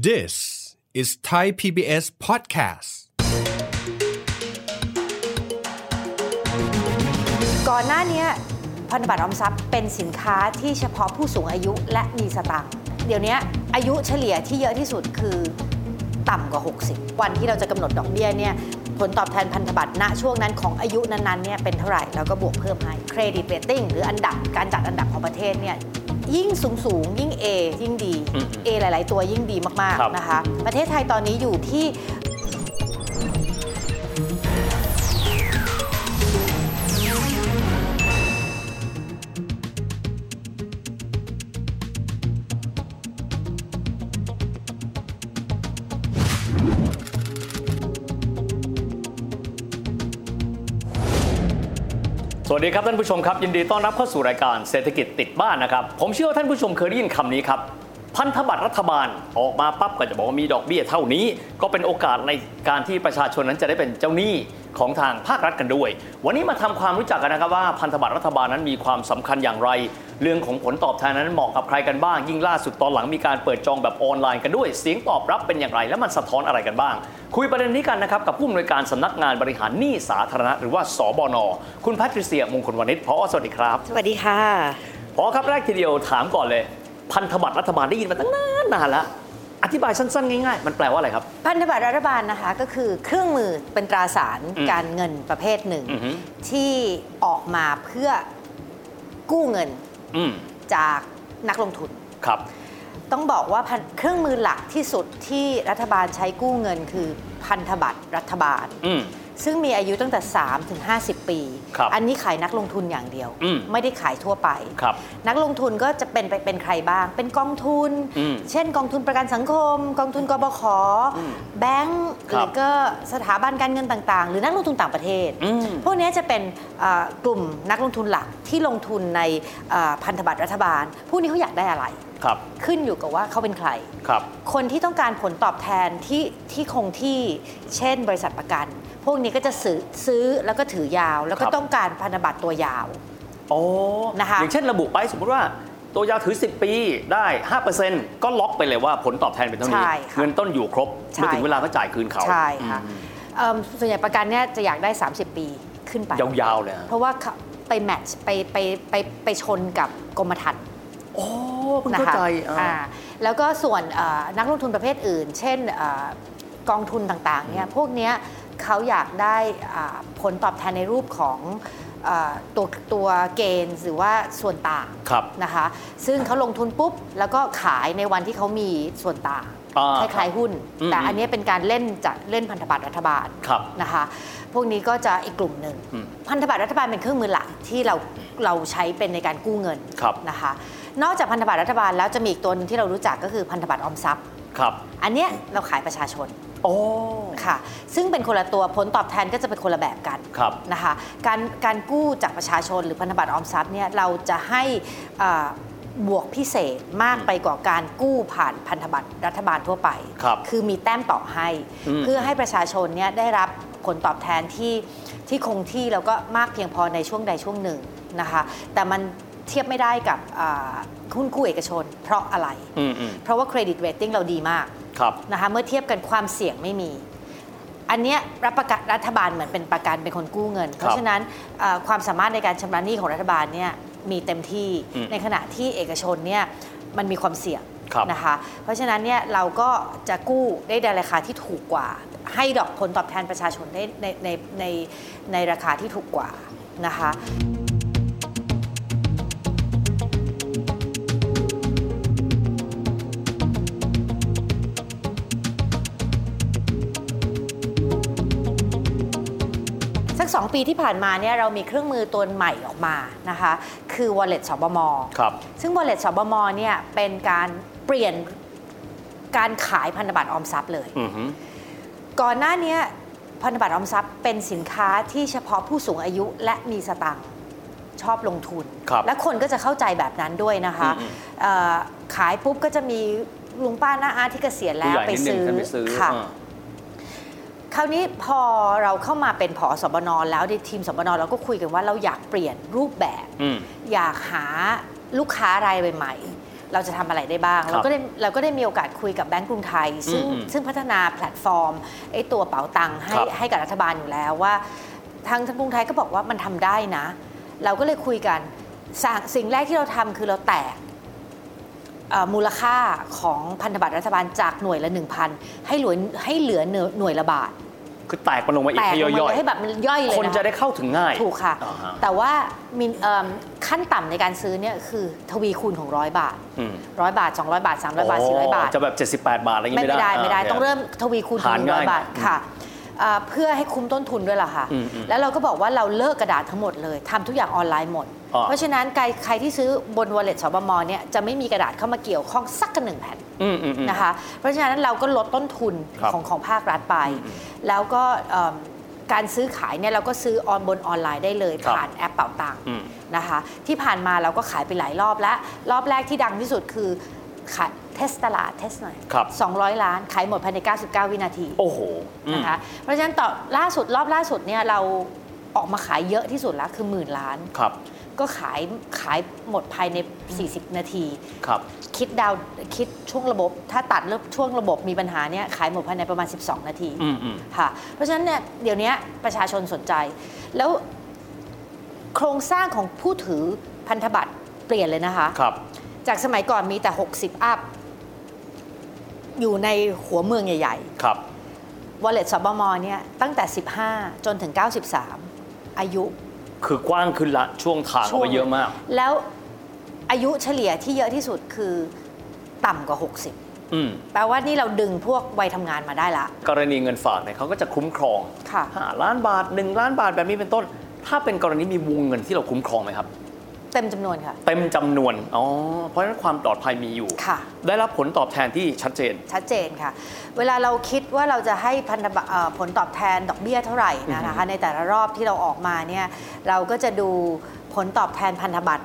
This is Thai PBS podcast. ก่อนหน้านี้พันธบัตรออมทรัพย์เป็นสินค้าที่เฉพาะผู้สูงอายุและมีสตังค์เดี๋ยวนี้อายุเฉลี่ยที่เยอะที่สุดคือต่ำกว่า 60 วันที่เราจะกำหนดดอกเบี้ยเนี่ยผลตอบแทนพันธบัตรณช่วงนั้นของอายุนั้นๆเนี่ยเป็นเท่าไหร่แล้วก็บวกเพิ่มให้เครดิตเรตติ้งหรืออันดับการจัดอันดับของประเทศเนี่ย ยิ่งสูงสูงๆยิ่ง A ยิ่งดีอืม A หลาย ๆ ตัวยิ่งดีมาก ครับ ๆ นะคะ ประเทศไทยตอนนี้อยู่ที่ วัสดีครับท่านผู้ชมครับ ยินดีต้อนรับเข้าสู่รายการเศรษฐกิจติดบ้านนะครับผมเชื่อว่าท่านผู้ชมเคยได้ยินคำนี้ครับพันธบัตรรัฐบาลออกมาปั๊บก็จะบอกว่ามีดอกเบี้ยเท่านี้ ก็เป็นโอกาสในการที่ประชาชนนั้นจะได้เป็นเจ้าหนี้ของทางภาครัฐกันด้วย วันนี้มาทำความรู้จักกันนะครับว่าพันธบัตรรัฐบาลนั้นมีความสำคัญอย่างไร เรื่องของผลตอบแทนนั้นเหมาะกับใครกันบ้าง ยิ่งล่าสุดตอนหลังมีการเปิดจองแบบออนไลน์กันด้วย เสียงตอบรับเป็นอย่างไร และมันสะท้อนอะไรกันบ้าง คุยประเด็นนี้กันนะครับกับผู้อำนวยการสำนักงานบริหารหนี้สาธารณะหรือว่าสบน คุณแพทริเซียมงคลวณิชพอสวัสดีครับ สวัสดีค่ะพอครับแรกทีเดียวถามก่อนเลย พันธบัตรรัฐบาลได้ยินมาตั้งนานนานแล้วอธิบายสั้น ๆ ง่าย ๆ มันแปลว่าอะไรครับ พันธบัตรรัฐบาลนะคะก็คือเครื่องมือเป็นตราสารอืมการเงินประเภทหนึ่งอือฮึที่ออกมาเพื่อกู้เงินอืม จากนักลงทุนครับ ต้องบอกว่าพันเครื่องมือหลักที่สุดที่รัฐบาลใช้กู้เงินคือพันธบัตรรัฐบาลอืม ซึ่งมีอายุตั้งแต่ 3 ถึง 50 ปีครับอันนี้ขายนักลงทุนอย่างเดียวอืมไม่ได้ขายทั่วไปครับนักลงทุนก็จะเป็นไปเป็นใครบ้าง เป็นกองทุนอืมเช่นกองทุนประกันสังคม กองทุนกบขอืมแบงก์หครับรือก็สถาบันการเงินต่าง ๆ หรือนักลงทุนต่างประเทศอืมพวกนี้จะเป็นเอ่อกลุ่มนักลงทุนหลักที่ลงทุนในเอ่อพันธบัตรรัฐบาลพวกนี้เขาอยากได้อะไรครับขึ้นอยู่กับว่าเขาเป็นใครครับคนที่ต้องการผลตอบแทนที่ที่คงที่ เช่น บริษัทประกัน พวกนี้ก็จะซื้อซื้อแล้วก็ถือยาว แล้วก็ครับ ต้องการพันธบัตรตัวยาว โอ้นะคะ อย่างเช่นระบุไปสมมติว่าตัวยาวถือ 10 ปีได้ 5%ก็ล็อกไปเลยว่าผลตอบแทนเป็นเท่านี้ ใช่ค่ะเงินต้นอยู่ครบใช่ เมื่อถึงเวลาก็จ่ายคืนเขาใช่ค่ะอืมเอิ่มส่วนใหญ่ประกันเนี่ยจะอยากได้ 30 ปีขึ้นไป ยาวๆเลยฮะเพราะว่าเขาไปแมทช์ไปไปไปไปชนกับกรมธรรม์โอ้เพิ่งนะเข้าคะใจอ่า อ่าแล้วก็ส่วนเอ่อนักลงทุนประเภทอื่น เช่นเอ่อกองทุนต่างๆเนี่ยพวกเนี้ย เขาอยากได้อ่าผลตอบแทนในรูปของเอ่อตัวตัวเกณฑ์หรือว่าส่วนต่างครับนะคะ ซึ่งเขาลงทุนปุ๊บ แล้วก็ขายในวันที่เขามีส่วนต่างอ่าคล้ายๆหุ้นอืมแต่อันเนี้ยเป็นการเล่นจากเล่นพันธบัตรรัฐบาลครับนะคะ พวกนี้ก็จะอีกกลุ่มหนึ่งอืมพันธบัตรรัฐบาลเป็นเครื่องมือหลักที่เราเราใช้เป็นในการกู้เงินครับนะคะ นอกจากพันธบัตรรัฐบาลแล้วจะมีอีกตัวหนึงที่เรารู้จักก็คือพันธบัตรออมทรัพย์ครับอันเนี้ยเราขายประชาชน โอ้ค่ะ ซึ่งเป็นคนละตัวผลตอบแทนก็จะเป็นคนละแบบกันครับนะคะการการกู้จากประชาชนหรือพันธบัตรออมทรัพย์เนี่ยเราจะให้อ่าบวกพิเศษมากไปกว่าการกู้ผ่านพันธบัตรรัฐบาลทั่วไปครับคือมีแต้มต่อให้อืมเพื่อให้ประชาชนเนี่ยได้รับผลตอบแทนที่ที่คงที่แล้วก็มากเพียงพอในช่วงใดช่วงหนึ่งนะคะ แต่มันเทียบไม่ได้กับอ่าหุ้นกู้เอกชน เพราะอะไรอืมอืมเพราะว่าเครดิตเรตติ้งเราดีมากครับ นะคะเมื่อเทียบกันความเสี่ยงไม่มี อันเนี้ยรับประกันรัฐบาลเหมือนเป็นประกันเป็นคนกู้เงิน เพราะฉะนั้นเอ่อความสามารถในการชำระหนี้ของรัฐบาลเนี่ยมีเต็มที่อืมในขณะที่เอกชนเนี่ยมันมีความเสี่ยงครับนะคะเพราะฉะนั้นเนี่ยเราก็จะกู้ได้ในราคาที่ถูกกว่า ให้ดอกผลตอบแทนประชาชนได้ในในในในราคาที่ถูกกว่านะคะ สักสองปีที่ผ่านมาเนี่ยเรามีเครื่องมือตัวใหม่ออกมานะคะ คือ Wallet สบมครับซึ่ง Wallet สบมเนี่ยเป็นการเปลี่ยนการขายพันธบัตรออมทรัพย์เลย อือฮึก่อนหน้าเนี้ยพันธบัตรออมทรัพย์เป็นสินค้าที่เฉพาะผู้สูงอายุและมีสตังค์ชอบลงทุน ครับ และคนก็จะเข้าใจแบบนั้นด้วยนะคะอืมเอ่อขายปุ๊บก็จะมีลุงป้าน้าอาที่เกษียณผู้แล้ใหวญ่ไปนิดนึงซื้อท่านไปซื้อค่ะ อ่า คราวนี้พอเราเข้ามาเป็นผอสบนแล้วในทีมสบนเราก็คุยกันว่าเราอยากเปลี่ยนรูปแบบอืมอยากหาลูกค้ารายใหม่ๆเราจะทำอะไรได้บ้างครับเราก็ได้เราก็ได้มีโอกาสคุยกับแบงก์กรุงไทย ซึ่งอืมอืมซึ่งพัฒนาแพลตฟอร์มไอ้ตัวเป๋าตังค์ให้ครับให้กับรัฐบาลอยู่แล้วว่า ทางทางกรุงไทยก็บอกว่ามันทำได้นะ เราก็เลยคุยกันสิ่งสิ่งแรกที่เราทำคือเราแตกเอ่อมูลค่าของพันธบัตรรัฐบาลจากหน่วยละ 1,000 ให้เหลือให้เหลือหน่วยละบาท คือแตกมันลงมาอีแตกกให้ลงย่อมายให้แบบมันย่อยเลยๆ คนนะคะจะได้เข้าถึงง่าย ถูกค่ะ อ่าฮะ แต่ว่ามินเอิ่มขั้นต่ำในการซื้อเนี่ยคือทวีคูณของร้อยบาทอืมร้อยบาท 200 บาท 300 บาท 400 บาท จะแบบ 78 บาทอะไรอย่างไม่งี้ไม่ได้ ได้ไม่ได้าต้องเริ่มทวีคูณถึหารงร้อยง่ายบาทอืมค่ะเอ่อเพื่อให้คุ้มต้นทุนด้วยล่ะค่ะ อืมอืมแล้วเราก็บอกว่าเราเลิกกระดาษทั้งหมดเลยทำทุกอย่างออนไลน์หมด อ๋อ เพราะฉะนั้นใครใครที่ซื้อบน wallet สบมเนี่ยจะไม่มีกระดาษเข้ามาเกี่ยวข้องสักกันหนึ่งแผ่น อืมอืมอืม นะคะ เพราะฉะนั้นเราก็ลดต้นทุนครับของของภาครัฐไป แล้วก็เอิ่มการซื้อขายเนี่ยเราก็ซื้อออนบนออนไลน์ได้เลยครับผ่านแอปเป่าตังค์อืมนะคะ ที่ผ่านมาเราก็ขายไปหลายรอบแล้ว รอบแรกที่ดังที่สุดคือขาย test ตลาด test หน่อยครับ200 ล้าน ขายหมดภายใน 99 วินาที โอ้โหอืมนะคะ เพราะฉะนั้นต่อล่าสุดรอบล่าสุดเนี่ยเราออกมาขายเยอะที่สุดแล้วคือหมื่นล้าน ครับ ก็ขายขายหมดภายใน 40 นาที ครับ คิดดาวคิดช่วงระบบ ถ้าตัดเริ่มช่วงระบบมีปัญหาเนี่ยขายหมดภายในประมาณ 12 นาทีอืมอืมค่ะ เพราะฉะนั้นเนี่ยเดี๋ยวนี้ประชาชนสนใจ แล้วโครงสร้างของผู้ถือพันธบัตรเปลี่ยนเลยนะคะ ครับ จากสมัยก่อนมีแต่ 60 อัพ อยู่ในหัวเมืองใหญ่ครับๆ wallet สบมเนี่ยตั้งแต่ 15 จนถึง 93 อายุ คือกว้างขึ้นละช่วงทางออกไปเยอะมาก แล้วอายุเฉลี่ยที่เยอะที่สุดคือต่ำกว่า 60 อืมแปลว่านี่เราดึงพวกวัยทำงานมาได้ละ กรณีเงินฝากเนี่ยเขาก็จะคุ้มครองค่ะ5ล้านบาท 1 ล้านบาทแบบนี้เป็นต้น ถ้าเป็นกรณีมีวงเงินที่เราคุ้มครองไหมครับ เต็มจำนวนค่ะ เต็มจำนวน อ๋อ เพราะฉะนั้นความปลอดภัยมีอยู่ ค่ะ ได้รับผลตอบแทนที่ชัดเจน ชัดเจนค่ะ เวลาเราคิดว่าเราจะให้พันธบัตรเอ่อผลตอบแทนดอกเบี้ยเท่าไหร่นะอือฮึนะคะ ในแต่ละรอบที่เราออกมาเนี่ยเราก็จะดูผลตอบแทนพันธบัตร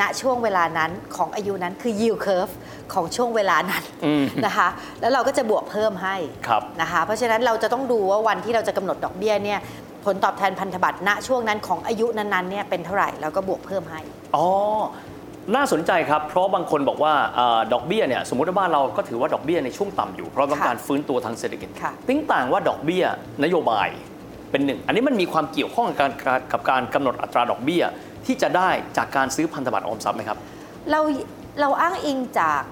ณช่วงเวลานั้นของอายุนั้นคือ yield curve ของช่วงเวลานั้นอืม นะคะ แล้วเราก็จะบวกเพิ่มให้ ครับ นะคะเพราะฉะนั้นเราจะต้องดูว่าวันที่เราจะกำหนดดอกเบี้ยเนี่ย ผลตอบแทนพันธบัตรณช่วงนั้นของอายุนั้นๆเนี่ยเป็นเท่าไหร่เราก็บวกเพิ่มให้ อ๋อ น่าสนใจครับ เพราะบางคนบอกว่าอาดอกเบี้ยเนี่ยสมมติว่าบ้านเราก็ถือว่าดอกเบี้ยในช่วงต่ำอยู่ เพราะต้องการฟื้นตัวทางเศรษฐกิจค่ะติ้งต่างว่าดอกเบี้ยนโยบายเป็นหนึ่ง อันนี้มันมีความเกี่ยวข้องกับการกับการกำหนดอัตราดอกเบี้ยที่จะได้จากการซื้อพันธบัตรออมทรัพย์ไหมครับ เราเราอ้างอิงจาก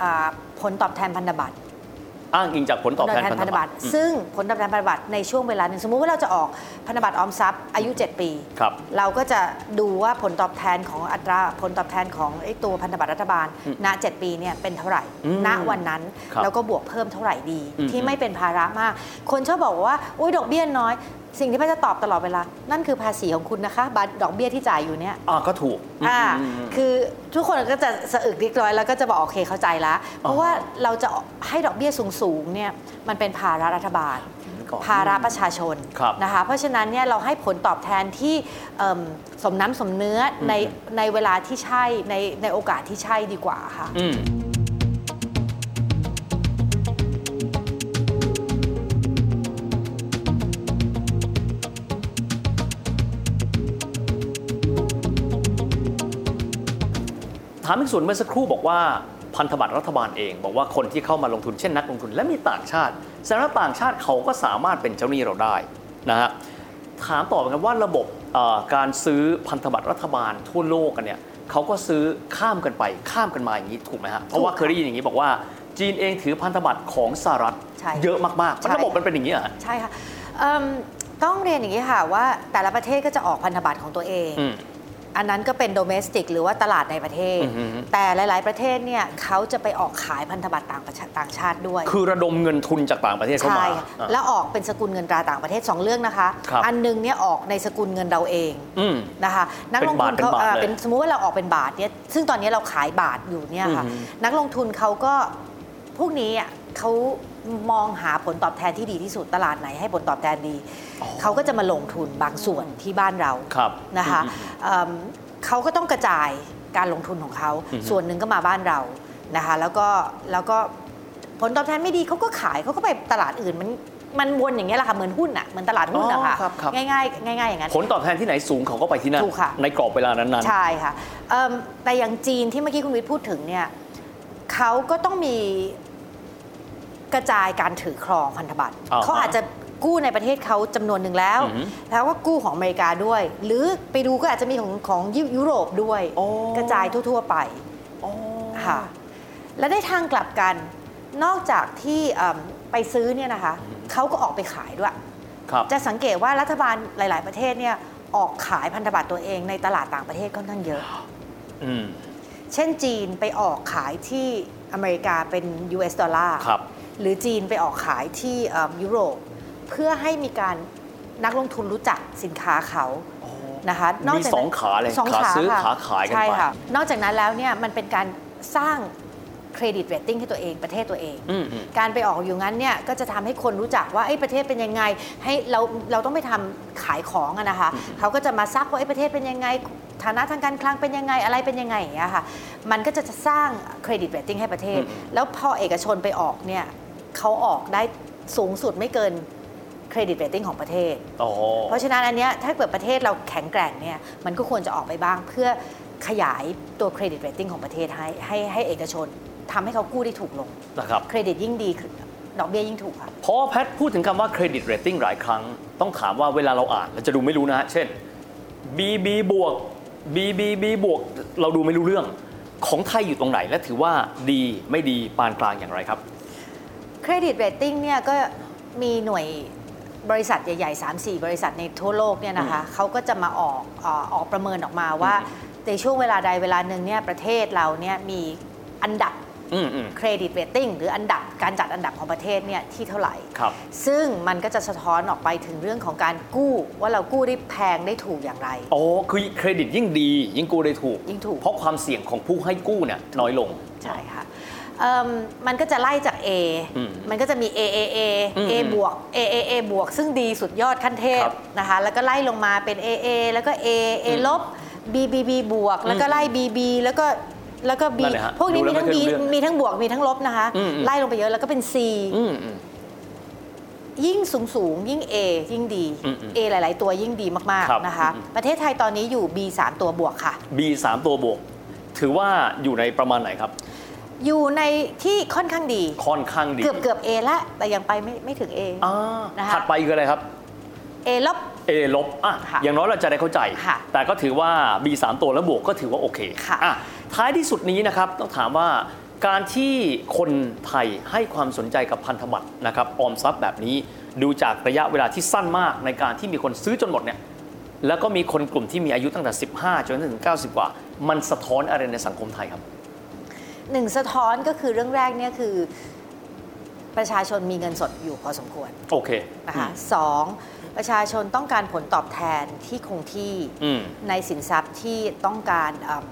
อ่าผลตอบแทนพันธบัตร อ้างอิงจากผลตอบแทนพันธบัตรอืมซึ่งผลตอบแทนพันธบัตรในช่วงเวลาหนึ่งสมมุติว่าเราจะออกพันธบัตรออมทรัพย์อายุ 7 ปีครับเราก็จะดูว่าผลตอบแทนของอัตราผลตอบแทนของไอ้ตัวพันธบัตรรัฐบาลอืมณ7 ปีเนี่ยเป็นเท่าไหร่อืมณวันนั้นครับแล้วก็บวกเพิ่มเท่าไหร่ดีอืมที่ไม่เป็นภาระมาก คนชอบบอกว่า อุ้ยดอกเบี้ยน้อยสิ่งที่พ่อจะตอบตลอดเวลา นั่นคือภาษีของคุณนะคะบัตรดอกเบี้ยที่จ่ายอยู่เนี่ยอ่าก็ถูกอ่าอืมอืมคือทุกคนก็จะสะอึกเรียบร้อยแล้วก็จะบอกโอเคเข้าใจแล้วเพราะว่าเราจะให้ดอกเบี้ยสูงๆเนี่ยมันเป็นภาระรัฐบาลก่อนภาระประชาชนครับนะคะเพราะฉะนั้นเนี่ยเราให้ผลตอบแทนที่เอิ่มสมน้ำสมเนื้อในอืมในเวลาที่ใช่ในในโอกาสที่ใช่ดีกว่าค่ะ ถามอีกส่วนเมื่อสักครู่บอกว่าพันธบัตรรัฐบาลเองบอกว่าคนที่เข้ามาลงทุนเช่นนักลงทุน และมีต่างชาติแสดงว่าต่างชาติเขาก็สามารถเป็นเจ้าหนี้เราได้นะฮะถามต่อไปกันว่าระบบเอ่อการซื้อพันธบัตรรัฐบาลทั่วโลกกันเนี่ยเขาก็ซื้อข้ามกันไปข้ามกันมาอย่างนี้ถูกไหมฮะเพราะว่าเคยได้ยินอย่างนี้บอกว่าจีนเองถือพันธบัตรของสหรัฐใช่เยอะมากๆใช่มันระบบมันเป็นอย่างนี้เหรอฮะใช่ค่ะเอิ่มต้องเรียนอย่างนี้ค่ะว่าแต่ละประเทศก็จะออกพันธบัตรของตัวเอง อืมอันนั้นก็เป็นโดเมสติกหรือว่าตลาดในประเทศอือฮึแต่หลาย ๆ ประเทศเนี่ยเขาจะไปออกขายพันธบัตรต่างประชาต่างชาติด้วย คือระดมเงินทุนจากต่างประเทศเข้าใช่มาค่ะอะแล้วออกเป็นสกุลเงินตราต่างประเทศ 2 เรื่องนะคะครับอันหนึงเนี่ยออกในสกุลเงินเราเองอืมนะคะ นักลงทุนเป็นเขาบาทเป็นบาทอ่าเลยเป็นสมมุติว่าเราออกเป็นบาทเนี่ยซึ่งตอนนี้เราขายบาทอยู่เนี่ยค่ะอือฮึนักลงทุนเขาก็พวกนี้อะ เขามองหาผลตอบแทนที่ดีที่สุดตลาดไหนให้ผลตอบแทนดี เขาก็จะมาลงทุนบางส่วนที่บ้านเราครับนะคะอืมเอิ่มเขาก็ต้องกระจายการลงทุนของเขาอือฮึส่วนหนึ่งก็มาบ้านเรานะคะ แล้วก็แล้วก็ผลตอบแทนไม่ดีเขาก็ขายเขาก็ไปตลาดอื่นมันมันวนอย่างเงี้ยแหละค่ะเหมือนหุ้นอะเหมือนตลาดหุ้นอะค่ะอ๋อครับครับง่ายๆง่ายๆอย่างนั้นผลตอบแทนที่ไหนสูงเขาก็ไปที่นั่นถูกค่ะในกรอบเวลานั้นๆใช่ค่ะเอิ่มแต่อย่างจีนที่เมื่อกี้คุณวิทย์พูดถึงเนี่ยเขาก็ต้องมีก ระจายการถือครองพันธบัตรอ่าฮะเขาอาจจะกู้ในประเทศเขาจำนวนหนึ่งแล้วอือหือแล้วก็กู้ของอเมริกาด้วย หรือไปดูก็อาจจะมีของของยุยุโรปด้วยโอ้กระจายทั่ว ๆ ไปค่ะและได้ทางกลับกันนอกจากที่เอิ่มไปซื้อเนี่ยนะคะเขาก็ออกไปขายด้วยครับจะสังเกตว่ารัฐบาลหลาย ๆ ประเทศเนี่ยออกขายพันธบัตรตัวเองในตลาดต่างประเทศค่อนข้างเยอะอืมเช่นจีนไปออกขายที่อเมริกาเป็น US ดอลลาร์ครับ หรือจีนไปออกขายที่เอิ่มยุโรป เพื่อให้มีการนักลงทุนรู้จักสินค้าเขานะคะนอกมีจากสนั้องนขาเลยสองขาขาซื้อค่ะขาขายกันใช่ไปค่ะนอกจากนั้นแล้วเนี่ยมันเป็นการสร้างเครดิตเรตติ้งให้ตัวเองประเทศตัวเองอืมอืมการไปออกอยู่งั้นเนี่ยก็จะทำให้คนรู้จักว่าเอ้ยประเทศเป็นยังไง ให้เราเราต้องไปทำขายของอะนะคะเขาก็จะมาซักว่าเอ้ยประเทศเป็นยังไงฐานะทางการคลังเป็นยังไงอะไรเป็นยังไงอย่างเงี้ยค่ะมันก็จะจะสร้างเครดิตเรตติ้งให้ประเทศ แล้วพอเอกชนไปออกเนี่ย เขาออกได้สูงสุดไม่เกินเครดิตเรตติ้งของประเทศอ๋อเพราะฉะนั้นอันเนี้ยถ้าเกิดประเทศเราแข็งแกร่งเนี่ยมันก็ควรจะออกไปบ้างเพื่อขยายตัวเครดิตเรตติ้งของประเทศให้ให้ให้เอกชนทำให้เขากู้ได้ถูกลงนะครับเครดิตยิ่งดีดอกเบี้ยยิ่งถูกค่ะพอแพทพูดถึงคำว่าเครดิตเรตติ้งหลายครั้ง ต้องถามว่าเวลาเราอ่านเราจะดูไม่รู้นะฮะเช่น BB บวก BBB บวกเราดูไม่รู้เรื่องของไทยอยู่ตรงไหนและถือว่าดีไม่ดีปานกลางอย่างไรครับ เครดิตเรตติ้งเนี่ยก็มีหน่วยบริษัทใหญ่ๆ 3-4 บริษัทในทั่วโลกเนี่ยนะคะเขาก็จะมาออกเอ่อออกประเมินออกมาว่า ในช่วงเวลาใดเวลาหนึ่งเนี่ยประเทศเราเนี่ยมีอันดับอืมอืมเครดิตเรตติ้งหรืออันดับการจัดอันดับของประเทศเนี่ยที่เท่าไหร่ครับซึ่งมันก็จะสะท้อนออกไปถึงเรื่องของการกู้ ว่าเรากู้ได้แพงได้ถูกอย่างไรอ๋อคือเครดิตยิ่งดี ยิ่งกู้ได้ถูก ยิ่งถูก เพราะความเสี่ยงของผู้ให้กู้เนี่ยน้อยลง ใช่ค่ะเอิ่ มมันก็จะไล่จาก A อืมมันก็จะมี A A A อืม A บวก A A A บวก ซึ่งดีสุดยอดขั้นเทพครับนะคะ แล้วก็ไล่ลงมาเป็น A A แล้วก็ A A ลบ B B B บวก แล้วก็ไล่ B B แล้วก็แล้วก็ B นั่นแหละฮะพวกนี้ดูมีแล้วทั้ง B ไม่เคยรู้เรื่องมีทั้งบวกมีทั้งลบนะคะอืมอืมไล่ลงไปเยอะแล้วก็เป็น C อืมอืมยิ่งสูงสูงยิ่ง A ยิ่งดีอืมอืม A หลาย ๆ ตัวยิ่งดีมากครับๆนะคะอืมอืมประเทศไทยตอนนี้อยู่ B 3ตัวบวกค่ะ B สามตัวบวก ถือว่าอยู่ในประมาณไหนครับ อยู่ในที่ค่อนข้างดี ค่อนข้างดีเกือบเกือบ A ละแต่ยังไปไม่ไม่ถึง A อ่านะคะถัดไปคืออะไรครับ A ลบ A ลบอะค่ะอย่างน้อยเราจะได้เข้าใจค่ะแต่ก็ถือว่า B 3 ตัวแล้วบวกก็ถือว่าโอเคค่ะอะท้ายที่สุดนี้นะครับต้องถามว่าการที่คนไทยให้ความสนใจกับพันธบัตรนะครับออมทรัพย์แบบนี้ดูจากระยะเวลาที่สั้นมากในการที่มีคนซื้อจนหมดเนี่ยแล้วก็มีคนกลุ่มที่มีอายุตั้งแต่ 15 จนถึง 90 กว่า มันสะท้อนอะไรในสังคมไทยครับ หนึ่งสะท้อนก็คือเรื่องแรกเนี่ยคือประชาชนมีเงินสดอยู่พอสมควรโอเคนะคะสองประชาชนต้องการผลตอบแทนที่คงที่อืมในสินทรัพย์ที่ต้องการเอิ่ม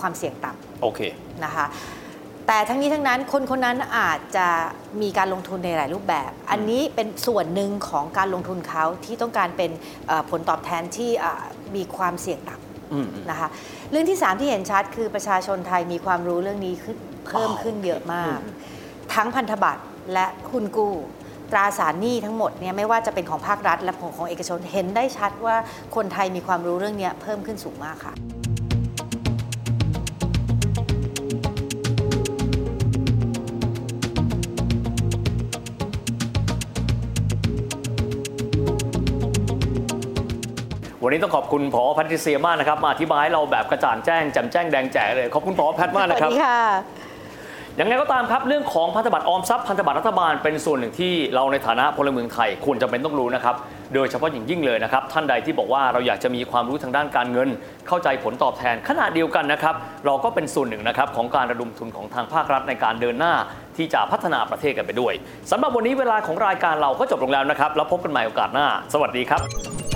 ความเสี่ยงต่โอเคำนะคะแต่ทั้งนี้ทั้งนั้นคนคนนั้นอาจจะมีการลงทุนในหลายรูปแบบ อันนี้เป็นส่วนหนึ่งของการลงทุนเขาที่ต้องการเป็นเอ่อผลตอบแทนที่เอ่อมีความเสี่ยงต่ำอืมอืม นะคะเรื่องที่ 3 ที่เห็นชัดคือประชาชนไทยมีความรู้เรื่องนี้ขึ้นเพิ่มขึ้นเยอะมาก ทั้งพันธบัตรและหุ้นกู้ตราสารหนี้ทั้งหมดเนี่ยไม่ว่าจะเป็นของภาครัฐและของของเอกชนเห็นได้ชัดว่าคนไทยมีความรู้เรื่องเนี้ยเพิ่มขึ้นสูงมากค่ะ วันนี้ต้องขอบคุณผอแพทริเซียมากนะครับมาอธิบายให้เราแบบกระจ่างแจ้งแจ่มแจ้งแดงแจ๋เลยขอบคุณผอแพทมากสนะวัสครับดีค่ะยังไงก็ตามครับเรื่องของพันธบัตรออมทรัพย์พันธบัตรรัฐบาลเป็นส่วนหนึ่งที่เราในฐานะพลเมืองไทยควรจะเป็นต้องรู้นะครับโดยเฉพาะอย่างยิ่งเลยนะครับท่านใดที่บอกว่าเราอยากจะมีความรู้ทางด้านการเงิน เข้าใจผลตอบแทนขณะเดียวกันนะครับเราก็เป็นส่วนหนึ่งนะครับของการระดมทุนของทางภาครัฐในการเดินหน้าที่จะพัฒนาประเทศกันไปด้วยสำหรับวันนี้เวลาของรายการเราก็จบลงแล้วนะครับแล้วพบกันใหม่โอกาสหน้า สวัสดีครับ